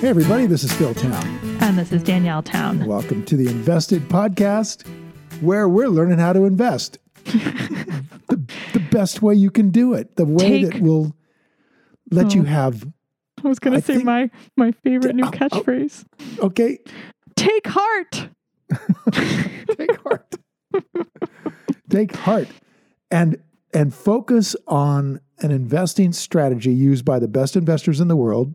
Hey, everybody, this is Phil Town. And this is Danielle Town. Welcome to the Invested Podcast, where we're learning how to invest the, the best way you can do it, the way Take- that will let Oh. you have, I was going to say think- my my favorite new Oh, oh. catchphrase. okay, Take heart. take heart. take heart and and focus on an investing strategy used by the best investors in the world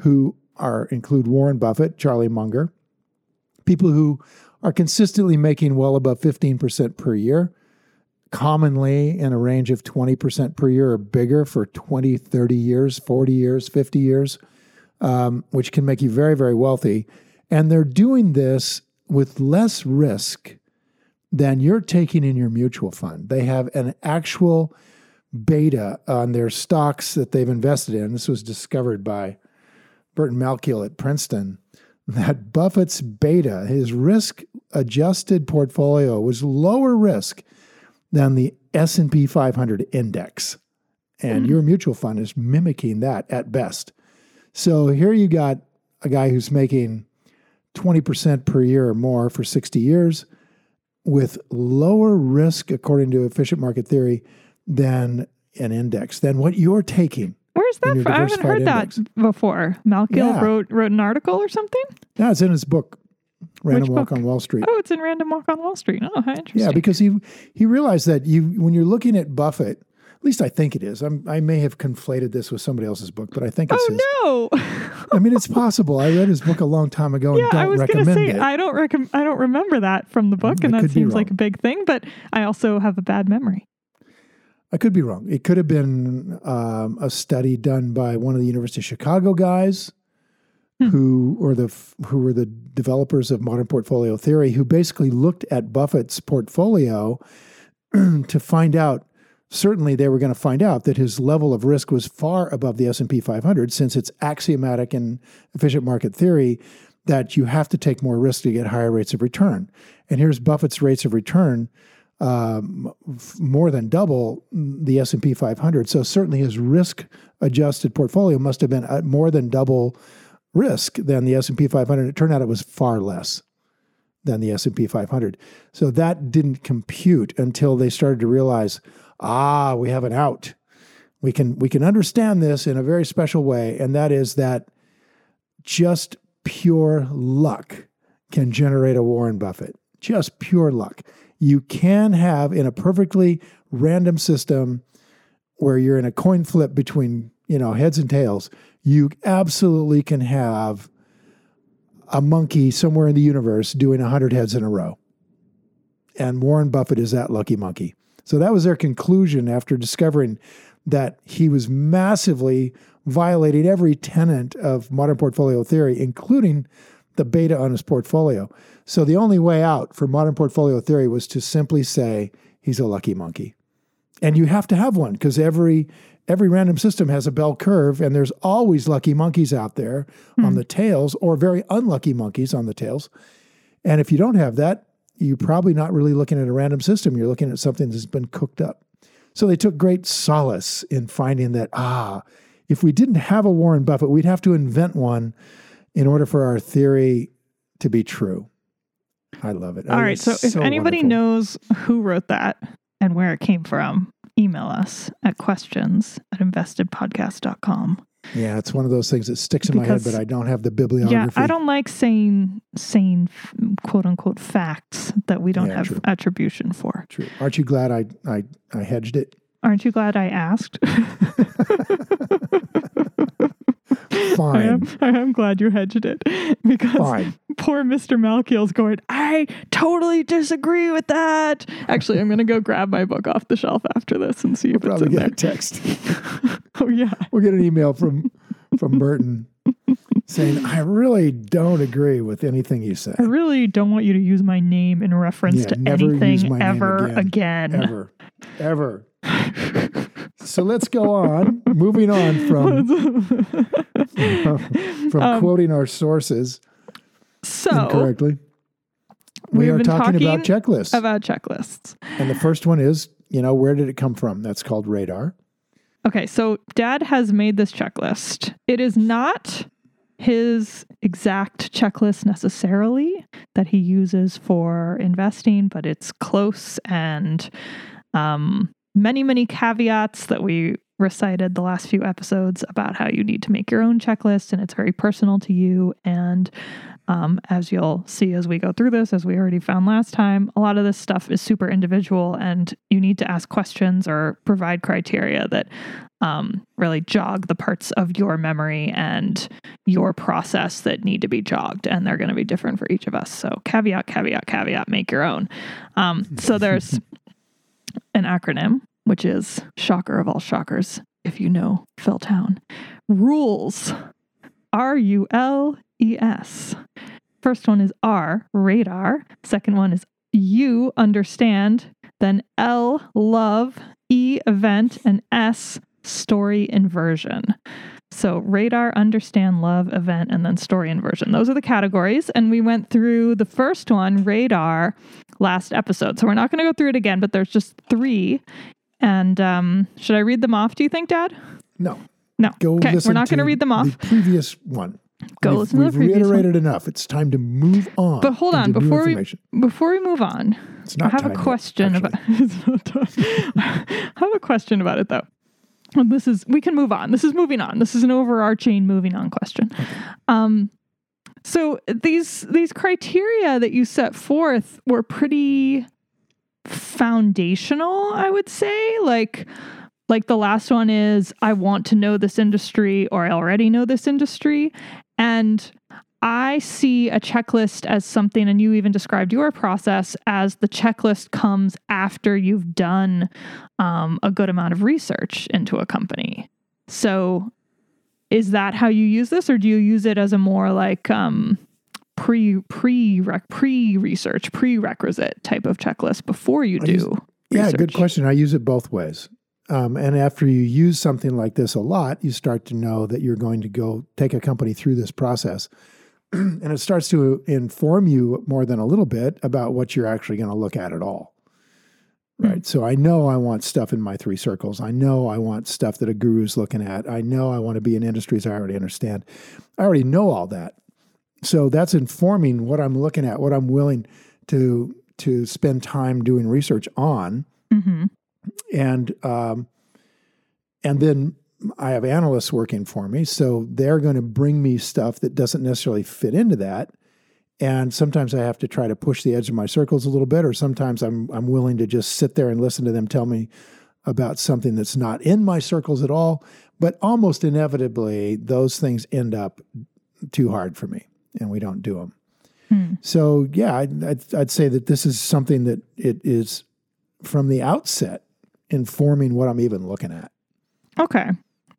who are include Warren Buffett, Charlie Munger, people who are consistently making well above 15% per year, commonly in a range of 20% per year or bigger for 20, 30 years, 40 years, 50 years, um, which can make you very, very wealthy. And they're doing this with less risk than you're taking in your mutual fund. They have an actual beta on their stocks that they've invested in. This was discovered by Burton Malkiel at Princeton. That Buffett's beta, his risk adjusted portfolio was lower risk than the S&P 500 index. And hmm. your mutual fund is mimicking that at best. So here you got a guy who's making 20% per year or more for 60 years with lower risk, according to efficient market theory, than an index, than what you're taking. Where's that from? I haven't heard that before. Malkiel Yeah. wrote wrote an article or something. Now it's in his book, Random Which Walk book? on Wall Street. Oh, it's in Random Walk on Wall Street. Oh, how interesting. Yeah, because he he realized that you when you're looking at Buffett, at least I think it is. I'm, I may have conflated this with somebody else's book, but I think it's his. oh no. I mean, it's possible. I read his book a long time ago and yeah, don't I was going to recommend say it. I don't recommend. I don't remember that from the book, Mm, and that seems like a big thing. But I also have a bad memory. I could be wrong. It could have been um, a study done by one of the University of Chicago guys, Hmm. who or the who were the developers of modern portfolio theory, who basically looked at Buffett's portfolio to find out. Certainly, they were going to find out that his level of risk was far above the S and P 500, since it's axiomatic in efficient market theory that you have to take more risk to get higher rates of return. And here's Buffett's rates of return um, f- more than double the S&P 500. So certainly his risk adjusted portfolio must have been at more than double risk than the S&P 500. It turned out it was far less than the S&P 500. So that didn't compute until they started to realize, ah, we have an out. We can we can understand this in a very special way and that is that just pure luck can generate a Warren Buffett. Just pure luck. You can have in a perfectly random system where you're in a coin flip between, you know, heads and tails, you absolutely can have a monkey somewhere in the universe doing 100 heads in a row. And Warren Buffett is that lucky monkey. So that was their conclusion after discovering that he was massively violating every tenet of modern portfolio theory, including the beta on his portfolio. So the only way out for modern portfolio theory was to simply say he's a lucky monkey. And you have to have one because every every random system has a bell curve and there's always lucky monkeys out there on the tails or very unlucky monkeys on the tails. And if you don't have that, you're probably not really looking at a random system. You're looking at something that's been cooked up. So they took great solace in finding that, ah, if we didn't have a Warren Buffett, we'd have to invent one in order for our theory to be true. I love it. All right. it's So if anybody wonderful. knows who wrote that and where it came from, email us at questions at investedpodcast.com. Yeah, it's one of those things that sticks in my head, but I don't have the bibliography. Yeah, I don't like saying saying quote unquote facts that we don't Yeah, have true. attribution for. True. Aren't you glad I, I, I hedged it? Aren't you glad I asked? I Fine. am, I am glad you hedged it because Fine. Poor Mr. Malkiel's going, I totally disagree with that. Actually, I'm going to go grab my book off the shelf after this and see if We'll it's probably in get there. a text. Oh, yeah. We'll get an email from from Burton saying, "I really don't agree with anything you say I really don't want you to use my name in reference Yeah, to anything ever again. again. ever, ever." so let's go on. Moving on from from Um, quoting our sources so, incorrectly. We are been talking, about checklists, about checklists. and the first one is, you know, where did it come from? That's called radar. Okay, so dad has made this checklist. It is not his exact checklist necessarily that he uses for investing, but it's close and um, many, many caveats that we recited the last few episodes about how you need to make your own checklist and it's very personal to you. And um, as you'll see as we go through this, as we already found last time, a lot of this stuff is super individual and you need to ask questions or provide criteria that um, really jog the parts of your memory and your process that need to be jogged. And they're going to be different for each of us. So, caveat, caveat, caveat, make your own. Um, so, there's an acronym, which is shocker of all shockers, if you know Phil Town. Rules R U L E S. First one is R, radar. Second one is U, understand. Then L, love. E, event. And S, story inversion. So, radar, understand, love, event, and then story inversion. Those are the categories. And we went through the first one, radar, last episode. So, we're not going to go through it again, but there's just three. And um, should I read them off, do you think, Dad? No, No. go. okay, we're not going to read them off. Previous one. Go we've, listen to the previous one. reiterated enough. It's time to move on. But hold on, before we before we move on, It's I have a time yet, question actually. about. It's not time. I have a question about it though. And This is we can move on. This is moving on. This is an overarching moving on question. Um, so these these criteria that you set forth were pretty foundational, I would say. Like like the last one is I want to know this industry or I already know this industry. And I see a checklist as something, and you even described your process as the checklist comes after you've done um, a good amount of research into a company. So, is that how you use this, or do you use it as a more like um, pre pre pre research prerequisite type of checklist before you I do? use- Yeah, good question. I use it both ways. Um, and after you use something like this a lot, you start to know that you're going to go take a company through this process. and it starts to inform you more than a little bit about what you're actually going to look at at all. Hmm. So I know I want stuff in my three circles. I know I want stuff that a guru's looking at. I know I want to be in industries I already understand. I already know all that. So that's informing what I'm looking at, what I'm willing to to spend time doing research on Mhm. And um, and then I have analysts working for me, so they're going to bring me stuff that doesn't necessarily fit into that. And sometimes I have to try to push the edge of my circles a little bit, or sometimes I'm I'm willing to just sit there and listen to them tell me about something that's not in my circles at all. But almost inevitably, those things end up too hard for me, and we don't do them. Hmm. So yeah, I'd, I'd, I'd say that this is something that it is from the outset informing what I'm even looking at. Okay.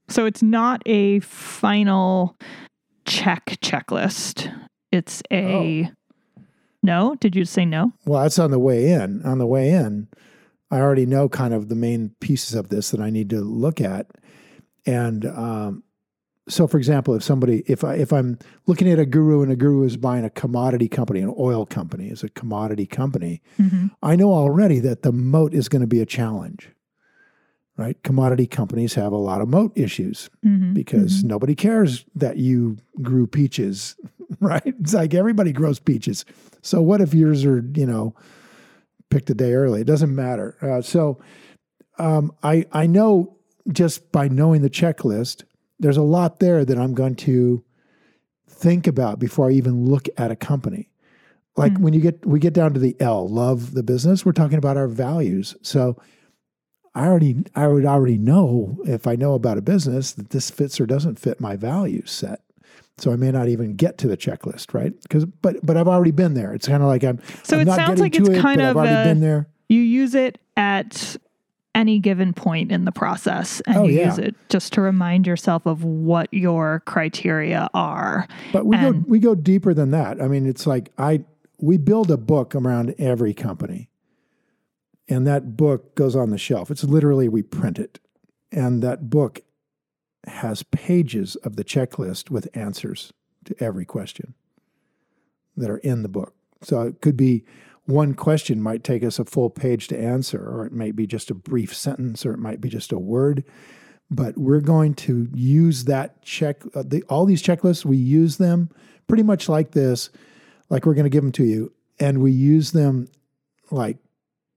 So it's not a final check checklist. It's a no. Did you say no? Well, that's on the way in. On the way in, I already know kind of the main pieces of this that I need to look at. And um, so, for example, if somebody, if I if I'm looking at a guru and a guru is buying a commodity company, an oil company is a commodity company, Mm-hmm. I know already that the moat is going to be a challenge. Right? Commodity companies have a lot of moat issues Mm-hmm. because nobody cares that you grew peaches, right? It's like everybody grows peaches. So what if yours are, you know, picked a day early? It doesn't matter. Uh, so um, I I know just by knowing the checklist, there's a lot there that I'm going to think about before I even look at a company. Like Hmm. when you get we get down to the L, love the business, we're talking about our values. So I already I would already know if I know about a business that this fits or doesn't fit my value set. So I may not even get to the checklist, right? Because but but I've already been there. It's kind of like I'm. So I'm it not sounds getting like to it's it, kind of I've already a- been there. You use it at any given point in the process and Oh, you yeah. use it just to remind yourself of what your criteria are. But we And- go we go deeper than that. I mean, it's like I we build a book around every company, and that book goes on the shelf. It's literally we print it, and that book has pages of the checklist with answers to every question that are in the book. So it could be one question might take us a full page to answer, or it might be just a brief sentence, or it might be just a word but we're going to use that check uh, the, all these checklists we use them pretty much like this like we're going to give them to you and we use them like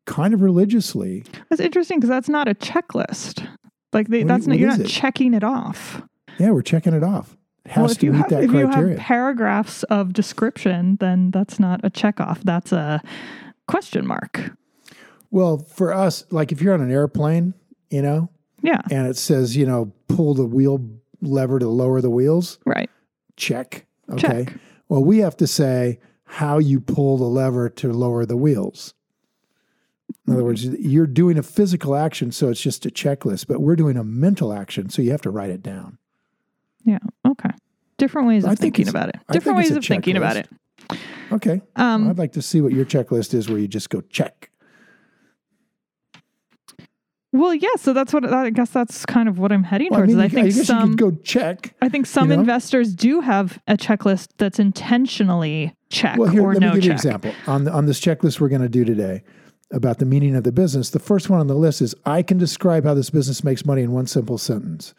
kind of religiously That's interesting because that's not a checklist. Like they, that's you- not you're not it? checking it off. yeah we're checking it off it has well, to you meet have that if you have paragraphs of description, then that's not a check off. That's a question mark. well for us like if you're on an airplane you know Yeah. and it says you know pull the wheel lever to lower the wheels Right. check okay Check. well we have to say how you pull the lever to lower the wheels in other words you're doing a physical action so it's just a checklist but we're doing a mental action so you have to write it down Yeah. Okay. Different ways of I thinking about it. Different ways of thinking about it. okay Um, i'd like to see what your checklist is where you just go check well, yeah. So that's what I guess that's kind of what I'm heading well, I, towards. mean, you- I think guess some you could go check I think some you know? investors do have a checklist that's intentionally check well here or let no me give you an example on, the, on this checklist we're going to do today about the meaning of the business the first one on the list is i can describe how this business makes money in one simple sentence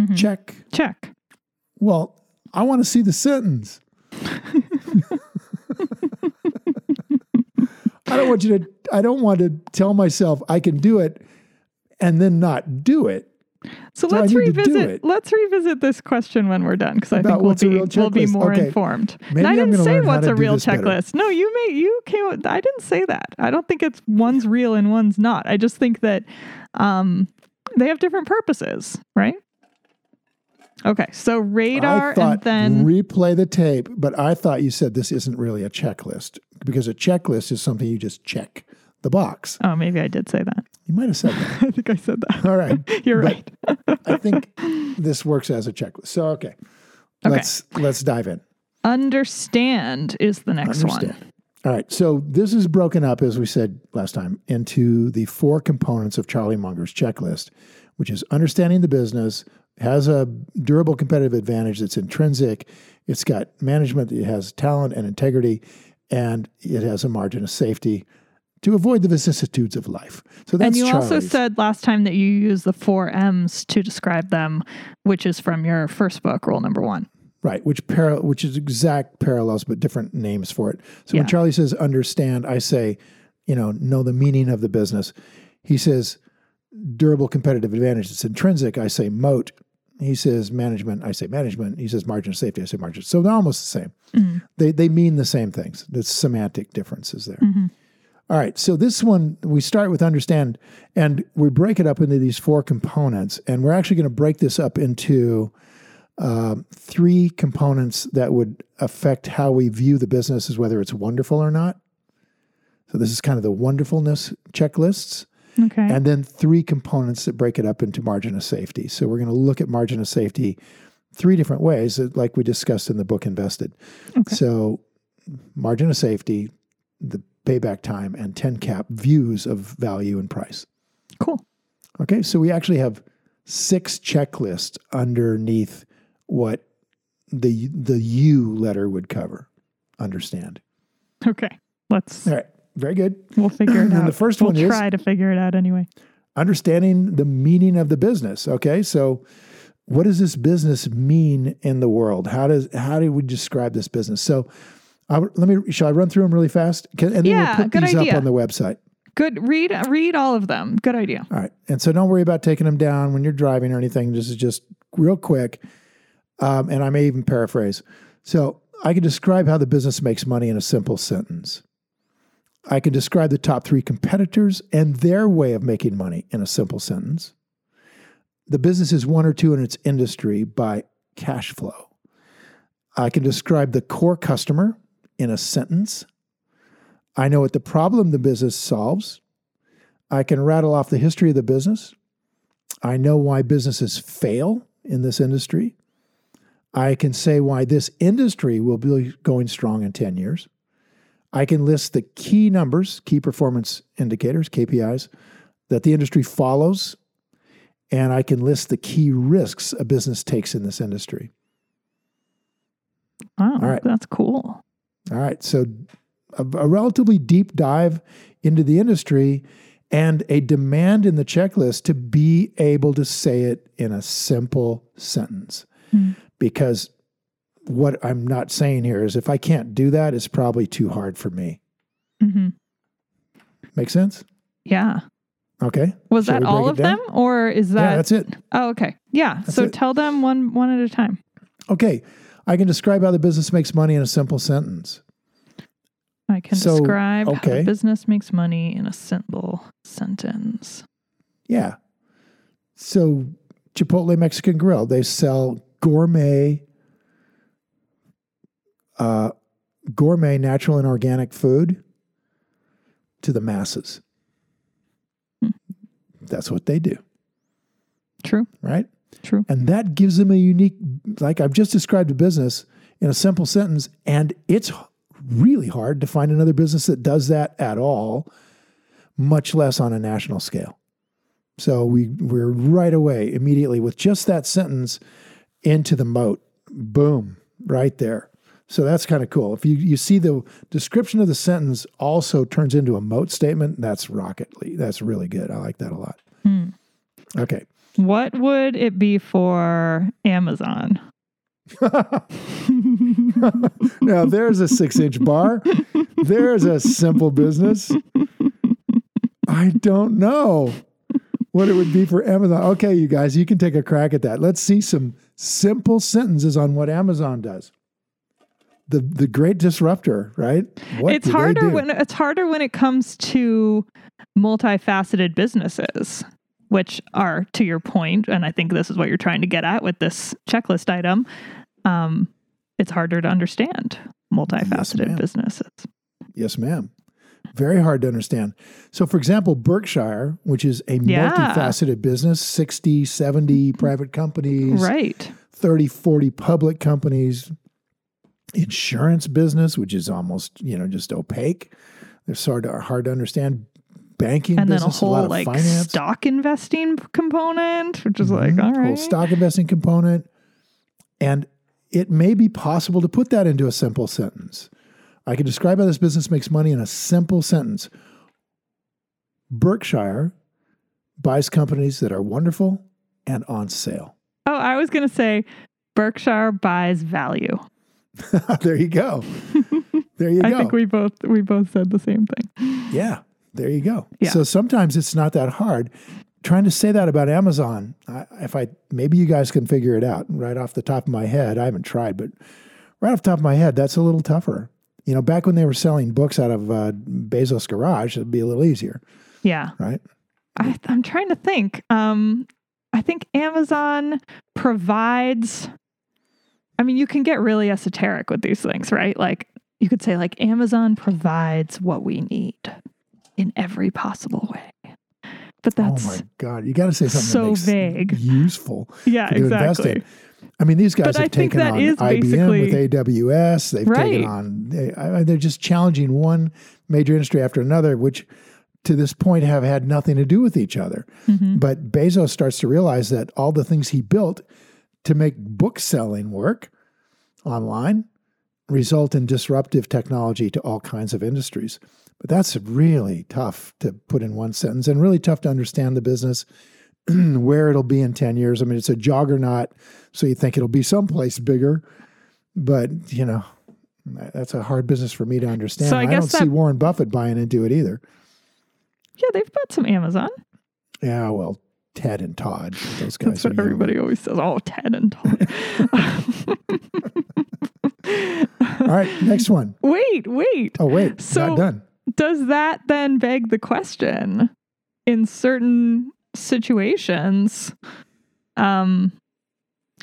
Mhm. check Check. Well, I want to see the sentence. I don't want you to I don't want to tell myself I can do it and then not do it. So So let's need to do revisit. Let's revisit this question when we're done because I think we'll be we'll be more Okay. informed. Maybe I didn't say what's a real this better. checklist. No, you may you came. I didn't say that. I don't think it's one's real and one's not. I just think that um, they have different purposes, right? Okay, so radar and then replay the tape, but I thought you said this isn't really a checklist because a checklist is something you just check the box. oh, maybe I did say that. You might have said that. I think I said that. All right. You're But right. I think this works as a checklist. So okay. Okay. Let's let's dive in. Understand is the next one. All right. So this is broken up, as we said last time, into the four components of Charlie Munger's checklist, which is understanding the business, has a durable competitive advantage that's intrinsic, it's got management that has talent and integrity, and it has a margin of safety to avoid the vicissitudes of life. So that's and you also said last time that you use the four M's to describe them, which is from your first book, rule number one. Right, which para- which is exact parallels but different names for it. So when Charlie says understand, I say, you know, know the meaning of the business. He says durable competitive advantage. It's intrinsic. I say moat. He says management. I say management. He says margin of safety. I say margin. So they're almost the same. Mm-hmm. They they mean the same things. There's semantic differences there. All right. So this one we start with understand, and we break it up into these four components, and we're actually going to break this up into um, three components that would affect how we view the business as whether it's wonderful or not. So this is kind of the wonderfulness checklists, Okay. and then three components that break it up into margin of safety. So we're going to look at margin of safety three different ways, uh, like we discussed in the book Invested. Okay. So margin of safety, the payback time, and 10 cap views of value and price. cool. Okay, so we actually have six checklists underneath what the the U letter would cover. Understand? Okay. Let's All right, very good. we'll figure it And out. the first we'll one is- try to figure it out anyway. Understanding the meaning of the business. Okay, so what does this business mean in the world? How does how do we describe this business? So, I, let me. Shall I run through them really fast? Can- And then Yeah, we'll put good these idea. up on the website. Good. Read read all of them. Good idea. All right. And so don't worry about taking them down when you're driving or anything. This is just real quick. Um, and I may even paraphrase. So I can describe how the business makes money in a simple sentence. I can describe the top three competitors and their way of making money in a simple sentence. The business is one or two in its industry by cash flow. I can describe the core customer in a sentence. I know what the problem the business solves. I can rattle off the history of the business. I know why businesses fail in this industry. I can say why this industry will be going strong in 10 years. I can list the key numbers, key performance indicators, KPIs, that the industry follows. And I can list the key risks a business takes in this industry. Oh, All right. that's cool. All right. So, a, a relatively deep dive into the industry and a demand in the checklist to be able to say it in a simple sentence. Hmm. Because what I'm not saying here is if I can't do that, it's probably too hard for me. Mm-hmm. Make sense? Yeah. Okay. Was Shall that all of them, or is that? yeah, that's it. oh, okay. Yeah. That's so it. tell them one one at a time. Okay. I can describe how the business makes money in a simple sentence. I can So, describe how the business makes money in a simple sentence. Yeah. So Chipotle Mexican Grill, they sell gourmet uh, gourmet natural and organic food to the masses. Hmm. That's what they do, True. right? True. And that gives them a unique like I've just described a business in a simple sentence and it's really hard to find another business that does that at all, much less on a national scale. So we we're right away immediately with just that sentence into the moat. Boom, right there. So that's kind of cool. If you, you see the description of the sentence also turns into a moat statement, that's rocketly. That's really good. I like that a lot. Hmm. Okay. What would it be for Amazon? now there's a six inch bar. There's a simple business. I don't know what it would be for Amazon. Okay, you guys, you can take a crack at that. Let's see some simple sentences on what Amazon does. The the great disruptor, right? What it's harder when it's harder when it comes to multifaceted businesses, which are to your point, and I think this is what you're trying to get at with this checklist item. Um, it's harder to understand multifaceted ma'am. businesses. Yes, ma'am. Very hard to understand. So, for example, Berkshire, which is a Yeah. multifaceted business, 60, 70 private companies, Right. 30, 40 public companies, insurance business, which is almost, you know, just opaque. They're sort of hard to understand. Banking And then a whole of like finance. stock investing component, which is like, Mhm. all Whole right. stock investing component. And it may be possible to put that into a simple sentence. I can describe how this business makes money in a simple sentence. Berkshire buys companies that are wonderful and on sale. Oh, I was going to say Berkshire buys value. there you go. There you go. I think we both we both said the same thing. Yeah, there you go. Yeah. So sometimes it's not that hard. Trying to say that about Amazon, I, if I maybe you guys can figure it out right off the top of my head. I haven't tried, but right off the top of my head, that's a little tougher. You know, back when they were selling books out of uh, Bezos' garage, it'd be a little easier, Yeah. right? I, I'm trying to think. Um, I think Amazon provides. I mean, you can get really esoteric with these things, right? Like you could say, like Amazon provides what we need in every possible way. But that's oh my God, you got to say something so vague. useful yeah, to invest exactly. in. I mean, these guys But have taken on IBM with AWS. They've Right. taken on, they, they're just challenging one major industry after another, which to this point have had nothing to do with each other. Mhm. But Bezos starts to realize that all the things he built to make book selling work online result in disruptive technology to all kinds of industries. But that's really tough to put in one sentence and really tough to understand the business, where it'll be in 10 years. I mean, it's a juggernaut, so you think it'll be someplace bigger, but you know, that's a hard business for me to understand. So I I, don't see Warren Buffett buying into it either. Yeah, they've bought some Amazon. Yeah, well, Ted and Todd, those guys. That's what young. everybody always says. Oh, Ted and Todd. All right, next one. wait, wait. Oh, wait, So- not done. Does that then beg the question in certain situations? Um,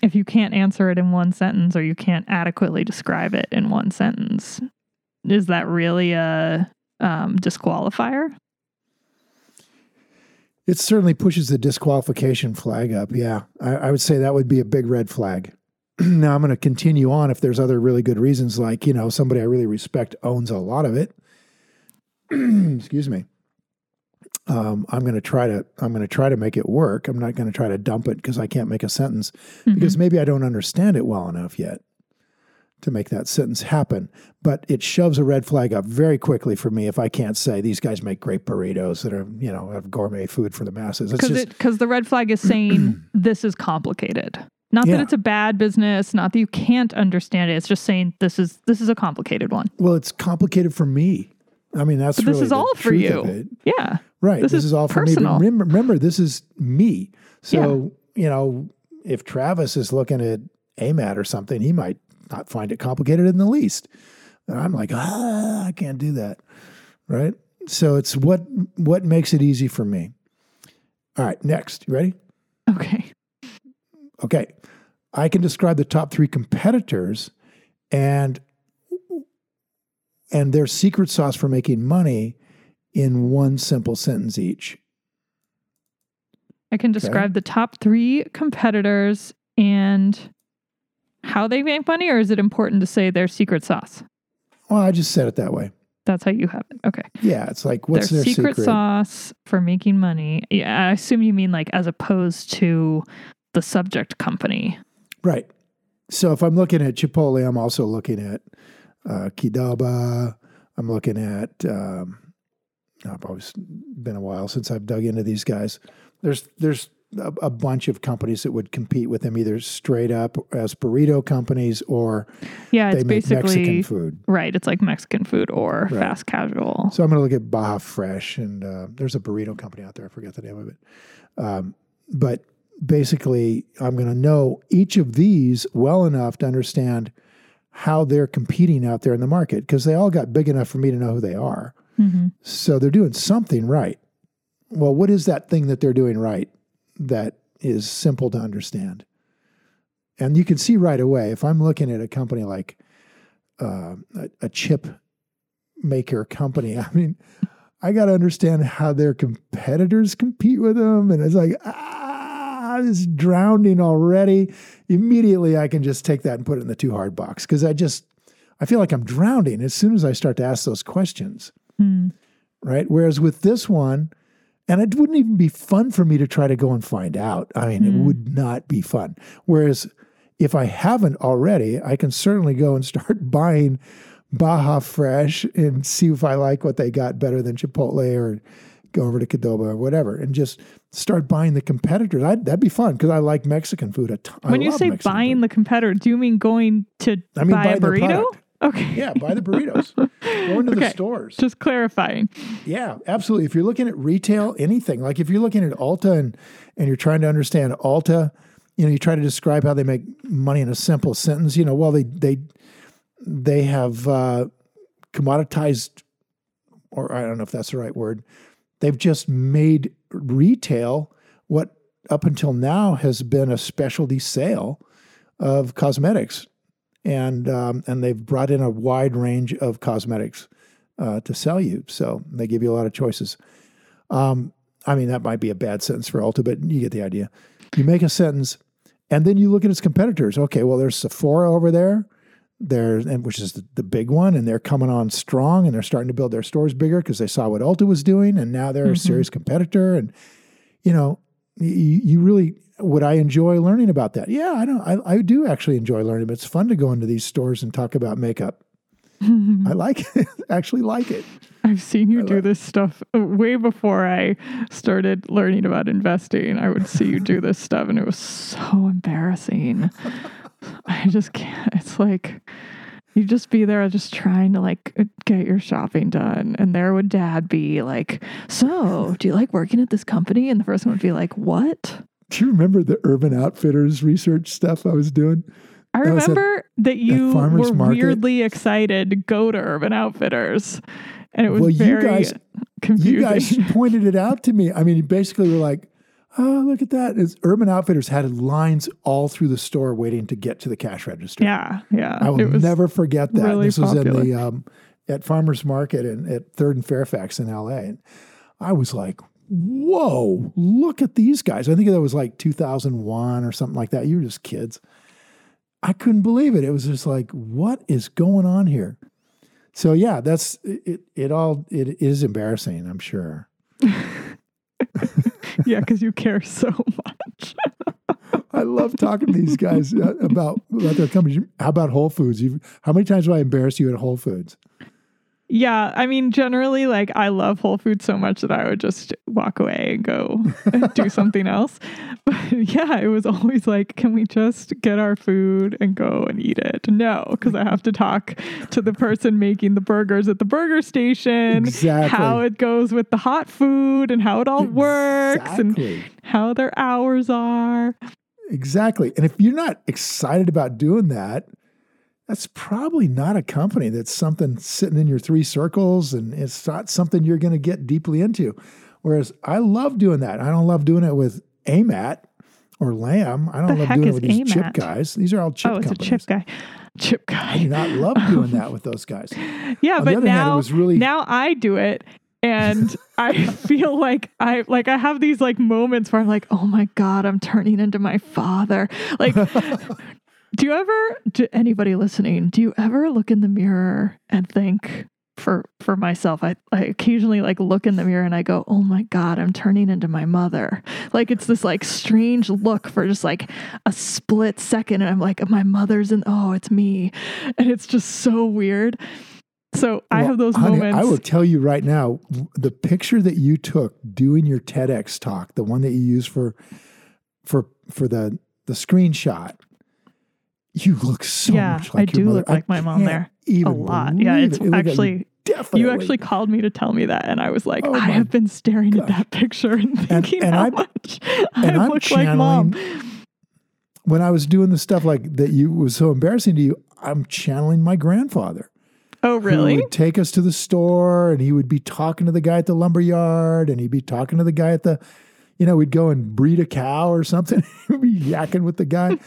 if you can't answer it in one sentence or you can't adequately describe it in one sentence, is that really a um, disqualifier? It certainly pushes the disqualification flag up. Yeah, I, I would say that would be a big red flag. now I'm going to continue on if there's other really good reasons, like you know somebody I really respect owns a lot of it. Excuse me. Um, I'm going to try to I'm going to try to make it work. I'm not going to try to dump it because I can't make a sentence Mm-hmm. because maybe I don't understand it well enough yet to make that sentence happen. But it shoves a red flag up very quickly for me if I can't say these guys make great burritos that are you know have gourmet food for the masses. Because because the red flag is saying this is complicated. Not Yeah. that it's a bad business, not that you can't understand it. It's just saying this is this is a complicated one. well, it's complicated for me. I mean, that's But this really is all for you. Yeah. Right. This This, is is, all for personal. me. But remember, remember, this is me. So, you know, if Travis is looking at AMAT or something, he might not find it complicated in the least. And I'm like, ah, I can't do that. Right. So it's what what makes it easy for me. All right, next. You ready? Okay. Okay. I can describe the top three competitors and and their secret sauce for making money in one simple sentence each. I can describe the top three competitors and how they make money, or is it important to say their secret sauce? Well, I just said it that way. That's how you have it. Okay. Yeah, it's like what's their, their, secret, sauce for making money. Yeah, I assume you mean like as opposed to the subject company. Right. So if I'm looking at Chipotle, I'm also looking at uh, Qdoba. I'm looking at. Um, I've always been a while since I've dug into these guys. There's there's a, a bunch of companies that would compete with them either straight up as burrito companies or Yeah, they it's make basically Mexican food. right. It's like Mexican food or Right. fast casual. So I'm going to look at Baja Fresh, and uh, there's a burrito company out there. I forget the name of it. Um, but basically, I'm going to know each of these well enough to understand how they're competing out there in the market because they all got big enough for me to know who they are. hmm So they're doing something right. Well, what is that thing that they're doing right that is simple to understand? And you can see right away if I'm looking at a company like uh, a, a chip maker company, I mean, I got to understand how their competitors compete with them. And it's like, ah, is drowning already. Immediately, I can just take that and put it in the too hard box because I just, I feel like I'm drowning as soon as I start to ask those questions Hmm. right? Whereas with this one, and it wouldn't even be fun for me to try to go and find out. I mean, it Mm. would not be fun. Whereas if I haven't already, I can certainly go and start buying Baja Fresh and see if I like what they got better than Chipotle or go over to Qdoba or whatever and just start buying the competitors. I'd, that'd be fun because I like Mexican food a ton. I When you say Mexican buying food. the competitor, do you mean going to I mean, buy buy a burrito? Okay. yeah, buy the burritos. go into the stores. Just clarifying. Yeah, absolutely. If you're looking at retail, anything like if you're looking at Ulta and and you're trying to understand Ulta, you know, you try to describe how they make money in a simple sentence. You know, well they they they have uh, commoditized, or I don't know if that's the right word. They've just made retail what up until now has been a specialty sale of cosmetics, and um, and they've brought in a wide range of cosmetics uh, to sell you. So they give you a lot of choices. Um, I mean, that might be a bad sentence for Ulta, but you get the idea. You make a sentence, and then you look at its competitors. Okay, well, there's Sephora over there, there, and which is the, the big one, and they're coming on strong, and they're starting to build their stores bigger because they saw what Ulta was doing, and now they're a Mhm. serious competitor. And you know, you, you really would I enjoy learning about that? Yeah, I don't. I, I do actually enjoy learning. But it's fun to go into these stores and talk about makeup. I like it. actually like it. I've seen you I do love- this stuff uh, way before I started learning about investing. I would see you do this stuff and it was so embarrassing. I just can't. It's like you just be there just trying to like get your shopping done. And there would dad be like, So, do you like working at this company? And the first one would be like, What? Do you remember the Urban Outfitters research stuff I was doing? I That was at- remember that you were market. weirdly excited to go to Urban Outfitters. And it was Well, you very guys- confusing. You guys pointed it out to me. I mean, you basically were like, oh, look at that. It's, Urban Outfitters had lines all through the store waiting to get to the cash register. Yeah, yeah. I will never forget that. really this was popular. in the um, at Farmers Market and at Third and Fairfax in L.A. And I was like, "Whoa! Look at these guys!" I think that was like 2001 or something like that. You were just kids. I couldn't believe it. It was just like, "What is going on here?" So yeah, that's it. It all it is embarrassing. I'm sure. yeah, because you care so much. I love talking to these guys uh, about about their companies. How about Whole Foods? You've, how many times have I embarrassed you at Whole Foods? Yeah, I mean, generally, like I love Whole Foods so much that I would just walk away and go do something else. But yeah, it was always like, can we just get our food and go and eat it? No, because I have to talk to the person making the burgers at the burger station, Exactly. how it goes with the hot food and how it all works Exactly. and how their hours are. Exactly. And if you're not excited about doing that, that's probably not a company that's something sitting in your three circles and it's not something you're going to get deeply into. Whereas I love doing that. I don't love doing it with AMAT or Lam. I don't The love doing it with these chip guys. These are all chip guys. oh, it's companies. a chip guy. Chip guy. I do not love doing that with those guys. Yeah, On but other hand, it now was really- now I do it and I feel like I like I have these like moments where I'm like, "Oh my god, I'm turning into my father." Like do you ever do anybody listening, do you ever look in the mirror and think for for myself, I, I occasionally like look in the mirror and I go, "Oh my god, I'm turning into my mother." Like it's this like strange look for just like a split second and I'm like, "My mother's in oh, it's me." And it's just so weird. So I have those honey, moments. I will tell you right now, the picture that you took doing your TEDx talk, the one that you used for for for the the screenshot, you look so Yeah, much like I do mother. look like my mom there. A lot. Yeah, it's it. It looked like you actually definitely. you actually called me to tell me that, and I was like, Oh I have been staring at that picture and thinking and how I'm- much and I I'm look like mom. when I was doing the stuff like that, you was so embarrassing to you. I'm channeling my grandfather. Oh, really? would take us to the store and he would be talking to the guy at the lumber yard and he'd be talking to the guy at the you know we'd go and breed a cow or something we'd be yakking with the guy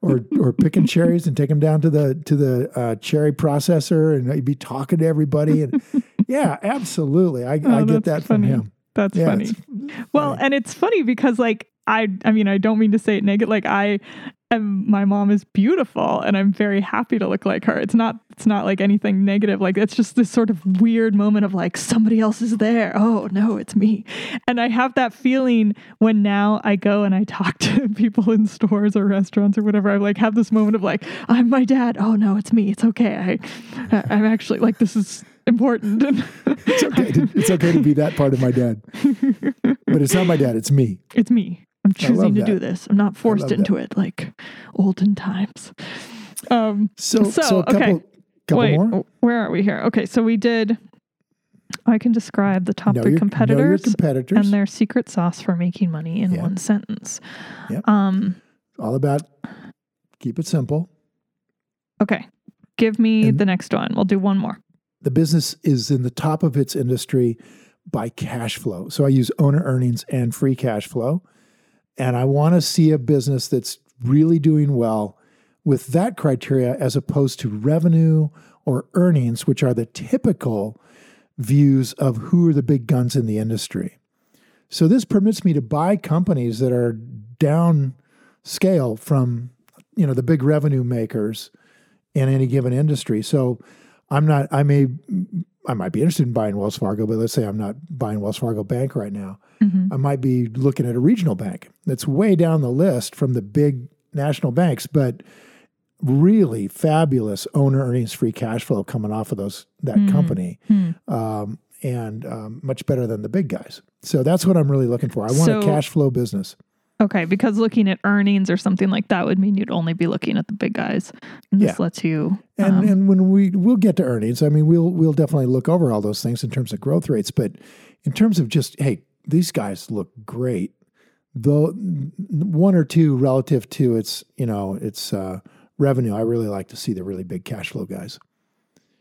or or picking cherries and take him down to the to the uh, cherry processor and he'd be talking to everybody and yeah absolutely. I, I Oh, get that's that from him. That's yeah, funny. Well, and it's funny because like I I mean I don't mean to say it negative like I am my mom is beautiful and I'm very happy to look like her. It's not it's not like anything negative. Like it's just this sort of weird moment of like somebody else is there. Oh no, it's me. And I have that feeling when now I go and I talk to people in stores or restaurants or whatever. I like have this moment of like I'm my dad. Oh no, it's me. It's okay. I I'm actually like this is important. it's okay to, it's okay to be that part of my dad but it's not my dad it's me It's me. I'm choosing to do this. I'm not forced into it like olden times. Um, so So, so, a couple okay. couple wait, more where are we here? Okay, so we did. I can describe the top know three your competitors competitors and their secret sauce for making money in Yeah. one sentence. Yep. Um. all about keep it simple Okay, give me And- the next one. We'll do one more. the business is in the top of its industry by cash flow. So I use owner earnings and free cash flow. And I want to see a business that's really doing well with that criteria as opposed to revenue or earnings, which are the typical views of who are the big guns in the industry. So this permits me to buy companies that are down scale from you know the big revenue makers in any given industry. So I'm not. I may. I might be interested in buying Wells Fargo, but let's say I'm not buying Wells Fargo Bank right now. Mhm. I might be looking at a regional bank that's way down the list from the big national banks, but really fabulous owner earnings free cash flow coming off of those that Mhm. company, Hmm. um, and um, much better than the big guys. So that's what I'm really looking for. I want So- a cash flow business. Okay, because looking at earnings or something like that would mean you'd only be looking at the big guys. And this Yeah. lets you. And um, and when we we'll get to earnings, I mean we'll we'll definitely look over all those things in terms of growth rates, but in terms of just hey, these guys look great. Though one or two relative to its you know its uh, revenue, I really like to see the really big cash flow guys.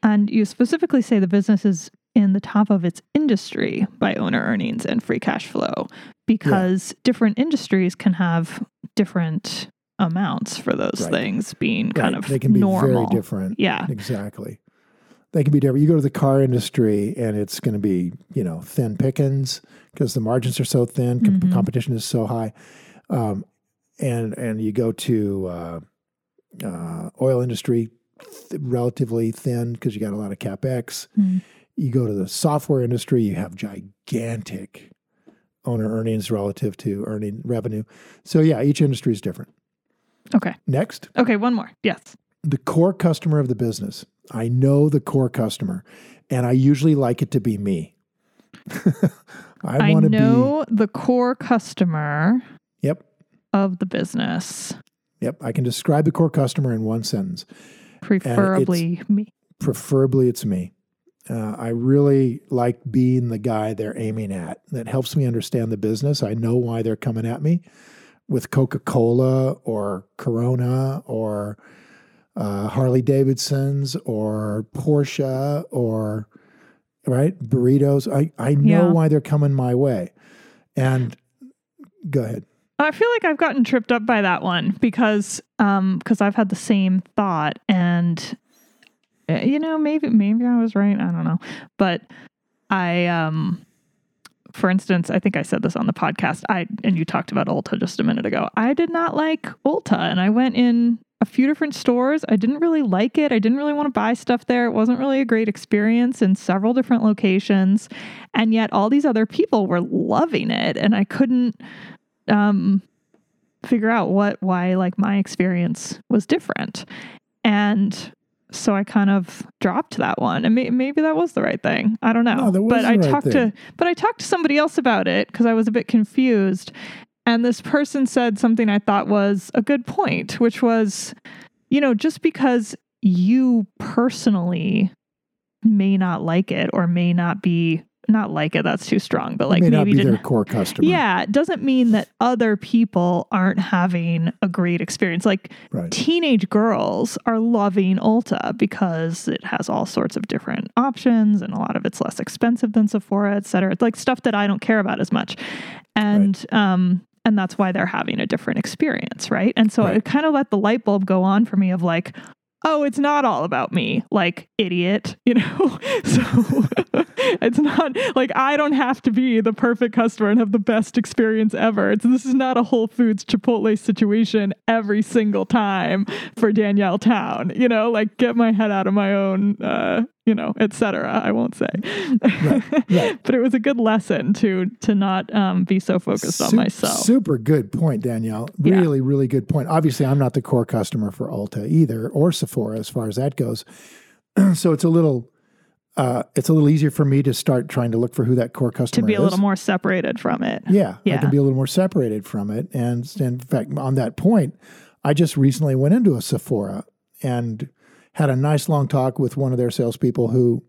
And you specifically say the business is in the top of its industry by owner earnings and free cash flow because different industries can have different amounts for those Right. things being kind of they can be normal. very different. Yeah. Exactly. They can be different. You go to the car industry and it's going to be, you know, thin pickings because the margins are so thin, com- Mhm. competition is so high. Um, and and you go to uh, uh, oil industry, th- relatively thin because you got a lot of capex. Mm. You go to the software industry, you have gigantic owner earnings relative to earning revenue. So yeah, each industry is different. Okay. Next Okay, one more. Yes. the core customer of the business. I know the core customer, and I usually like it to be me. I, I, want to be. know the core customer Yep, of the business, yep. I can describe the core customer in one sentence. preferably me. Preferably, it's me. Uh, I really like being the guy they're aiming at. That helps me understand the business. I know why they're coming at me with Coca Cola or Corona or uh, Harley Davidsons or Porsche or right burritos. I I know Yeah. why they're coming my way. And go ahead. I feel like I've gotten tripped up by that one because um because I've had the same thought and you know maybe maybe I was right I don't know. But I um for instance I think I said this on the podcast I and you talked about Ulta just a minute ago. I did not like Ulta and I went in a few different stores. I didn't really like it. I didn't really want to buy stuff there. It wasn't really a great experience in several different locations. And yet all these other people were loving it and I couldn't um figure out what why like my experience was different. And so i kind of dropped that one. And may, maybe that was the right thing. I don't know. No, but i right talked thing. to but i talked to somebody else about it because i was a bit confused. And this person said something i thought was a good point which was you know just because you personally may not like it or may not be not like it that's too strong but like it may not maybe be their core customer. yeah, it doesn't mean that other people aren't having a great experience. Like Right. teenage girls are loving Ulta because it has all sorts of different options and a lot of it's less expensive than Sephora, et cetera. It's like stuff that I don't care about as much. And um and that's why they're having a different experience, right? And so Right. it kind of let the light bulb go on for me of like, oh, it's not all about me, like idiot, you know? so it's not like I don't have to be the perfect customer and have the best experience ever. It's, this is not a Whole Foods Chipotle situation every single time for Danielle Town, you know, like get my head out of my own, uh, you know, etc. I won't say, right. but it was a good lesson to to not um, be so focused on myself. Super good point, Danielle. Yeah. Really, really good point. Obviously, I'm not the core customer for Ulta either, or Sephora as far as that goes. so it's a little, uh, it's a little easier for me to start trying to look for who that core customer is. to be a is. little more separated from it. Yeah, yeah, I can be a little more separated from it. And, and in fact, on that point, I just recently went into a Sephora and had a nice long talk with one of their salespeople who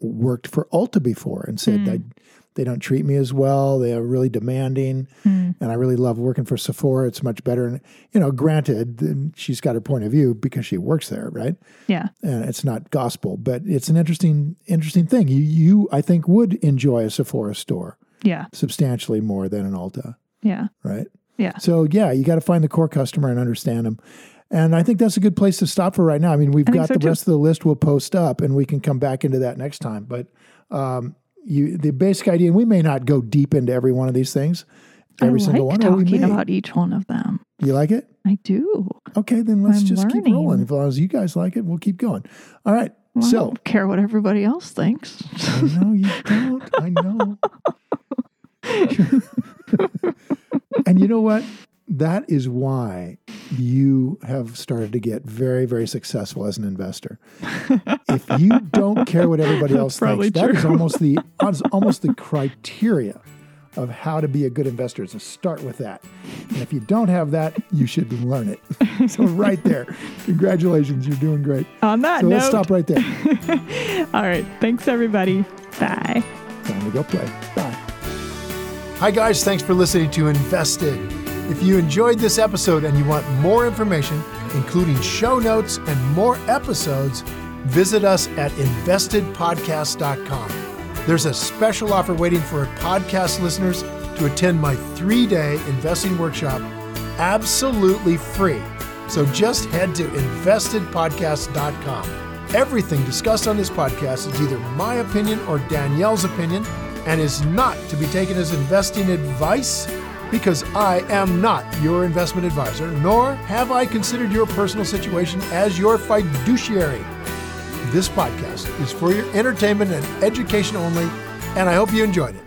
worked for Ulta before and said, Mm. They don't treat me as well. They are really demanding. Mm. And I really love working for Sephora. It's much better. And, you know, granted, she's got her point of view because she works there, right? Yeah. And it's not gospel, but it's an interesting, interesting thing. You, you I think, would enjoy a Sephora store Yeah. substantially more than an Ulta Yeah. right? Yeah. So yeah, you got to find the core customer and understand them. And I think that's a good place to stop for right now. I mean, we've I got so the too. rest of the list we'll post up, and we can come back into that next time. But um, you, the basic idea, and we may not go deep into every one of these things, every I single like one, talking may. about each one of them. You like it? I do. Okay, then let's I'm just keep learning. rolling. As long as you guys like it, we'll keep going. All right. Well, I so don't care what everybody else thinks. I know you don't. I know. and you know what? That is why you have started to get very, very successful as an investor. if you don't care what everybody else thinks, that is almost the almost the criteria of how to be a good investor. is to start with that. And if you don't have that, you should learn it. so right there, congratulations, you're doing great. On that So note, let's stop right there. all right. Thanks, everybody. Bye. Time to go play. Bye. Hi, guys. Thanks for listening to Invested. If you enjoyed this episode and you want more information, including show notes and more episodes, visit us at investedpodcast.com. There's a special offer waiting for podcast listeners to attend my three day investing workshop absolutely free. So just head to investedpodcast.com. Everything discussed on this podcast is either my opinion or Danielle's opinion and is not to be taken as investing advice because I am not your investment advisor, nor have I considered your personal situation as your fiduciary. This podcast is for your entertainment and education only, and I hope you enjoyed it.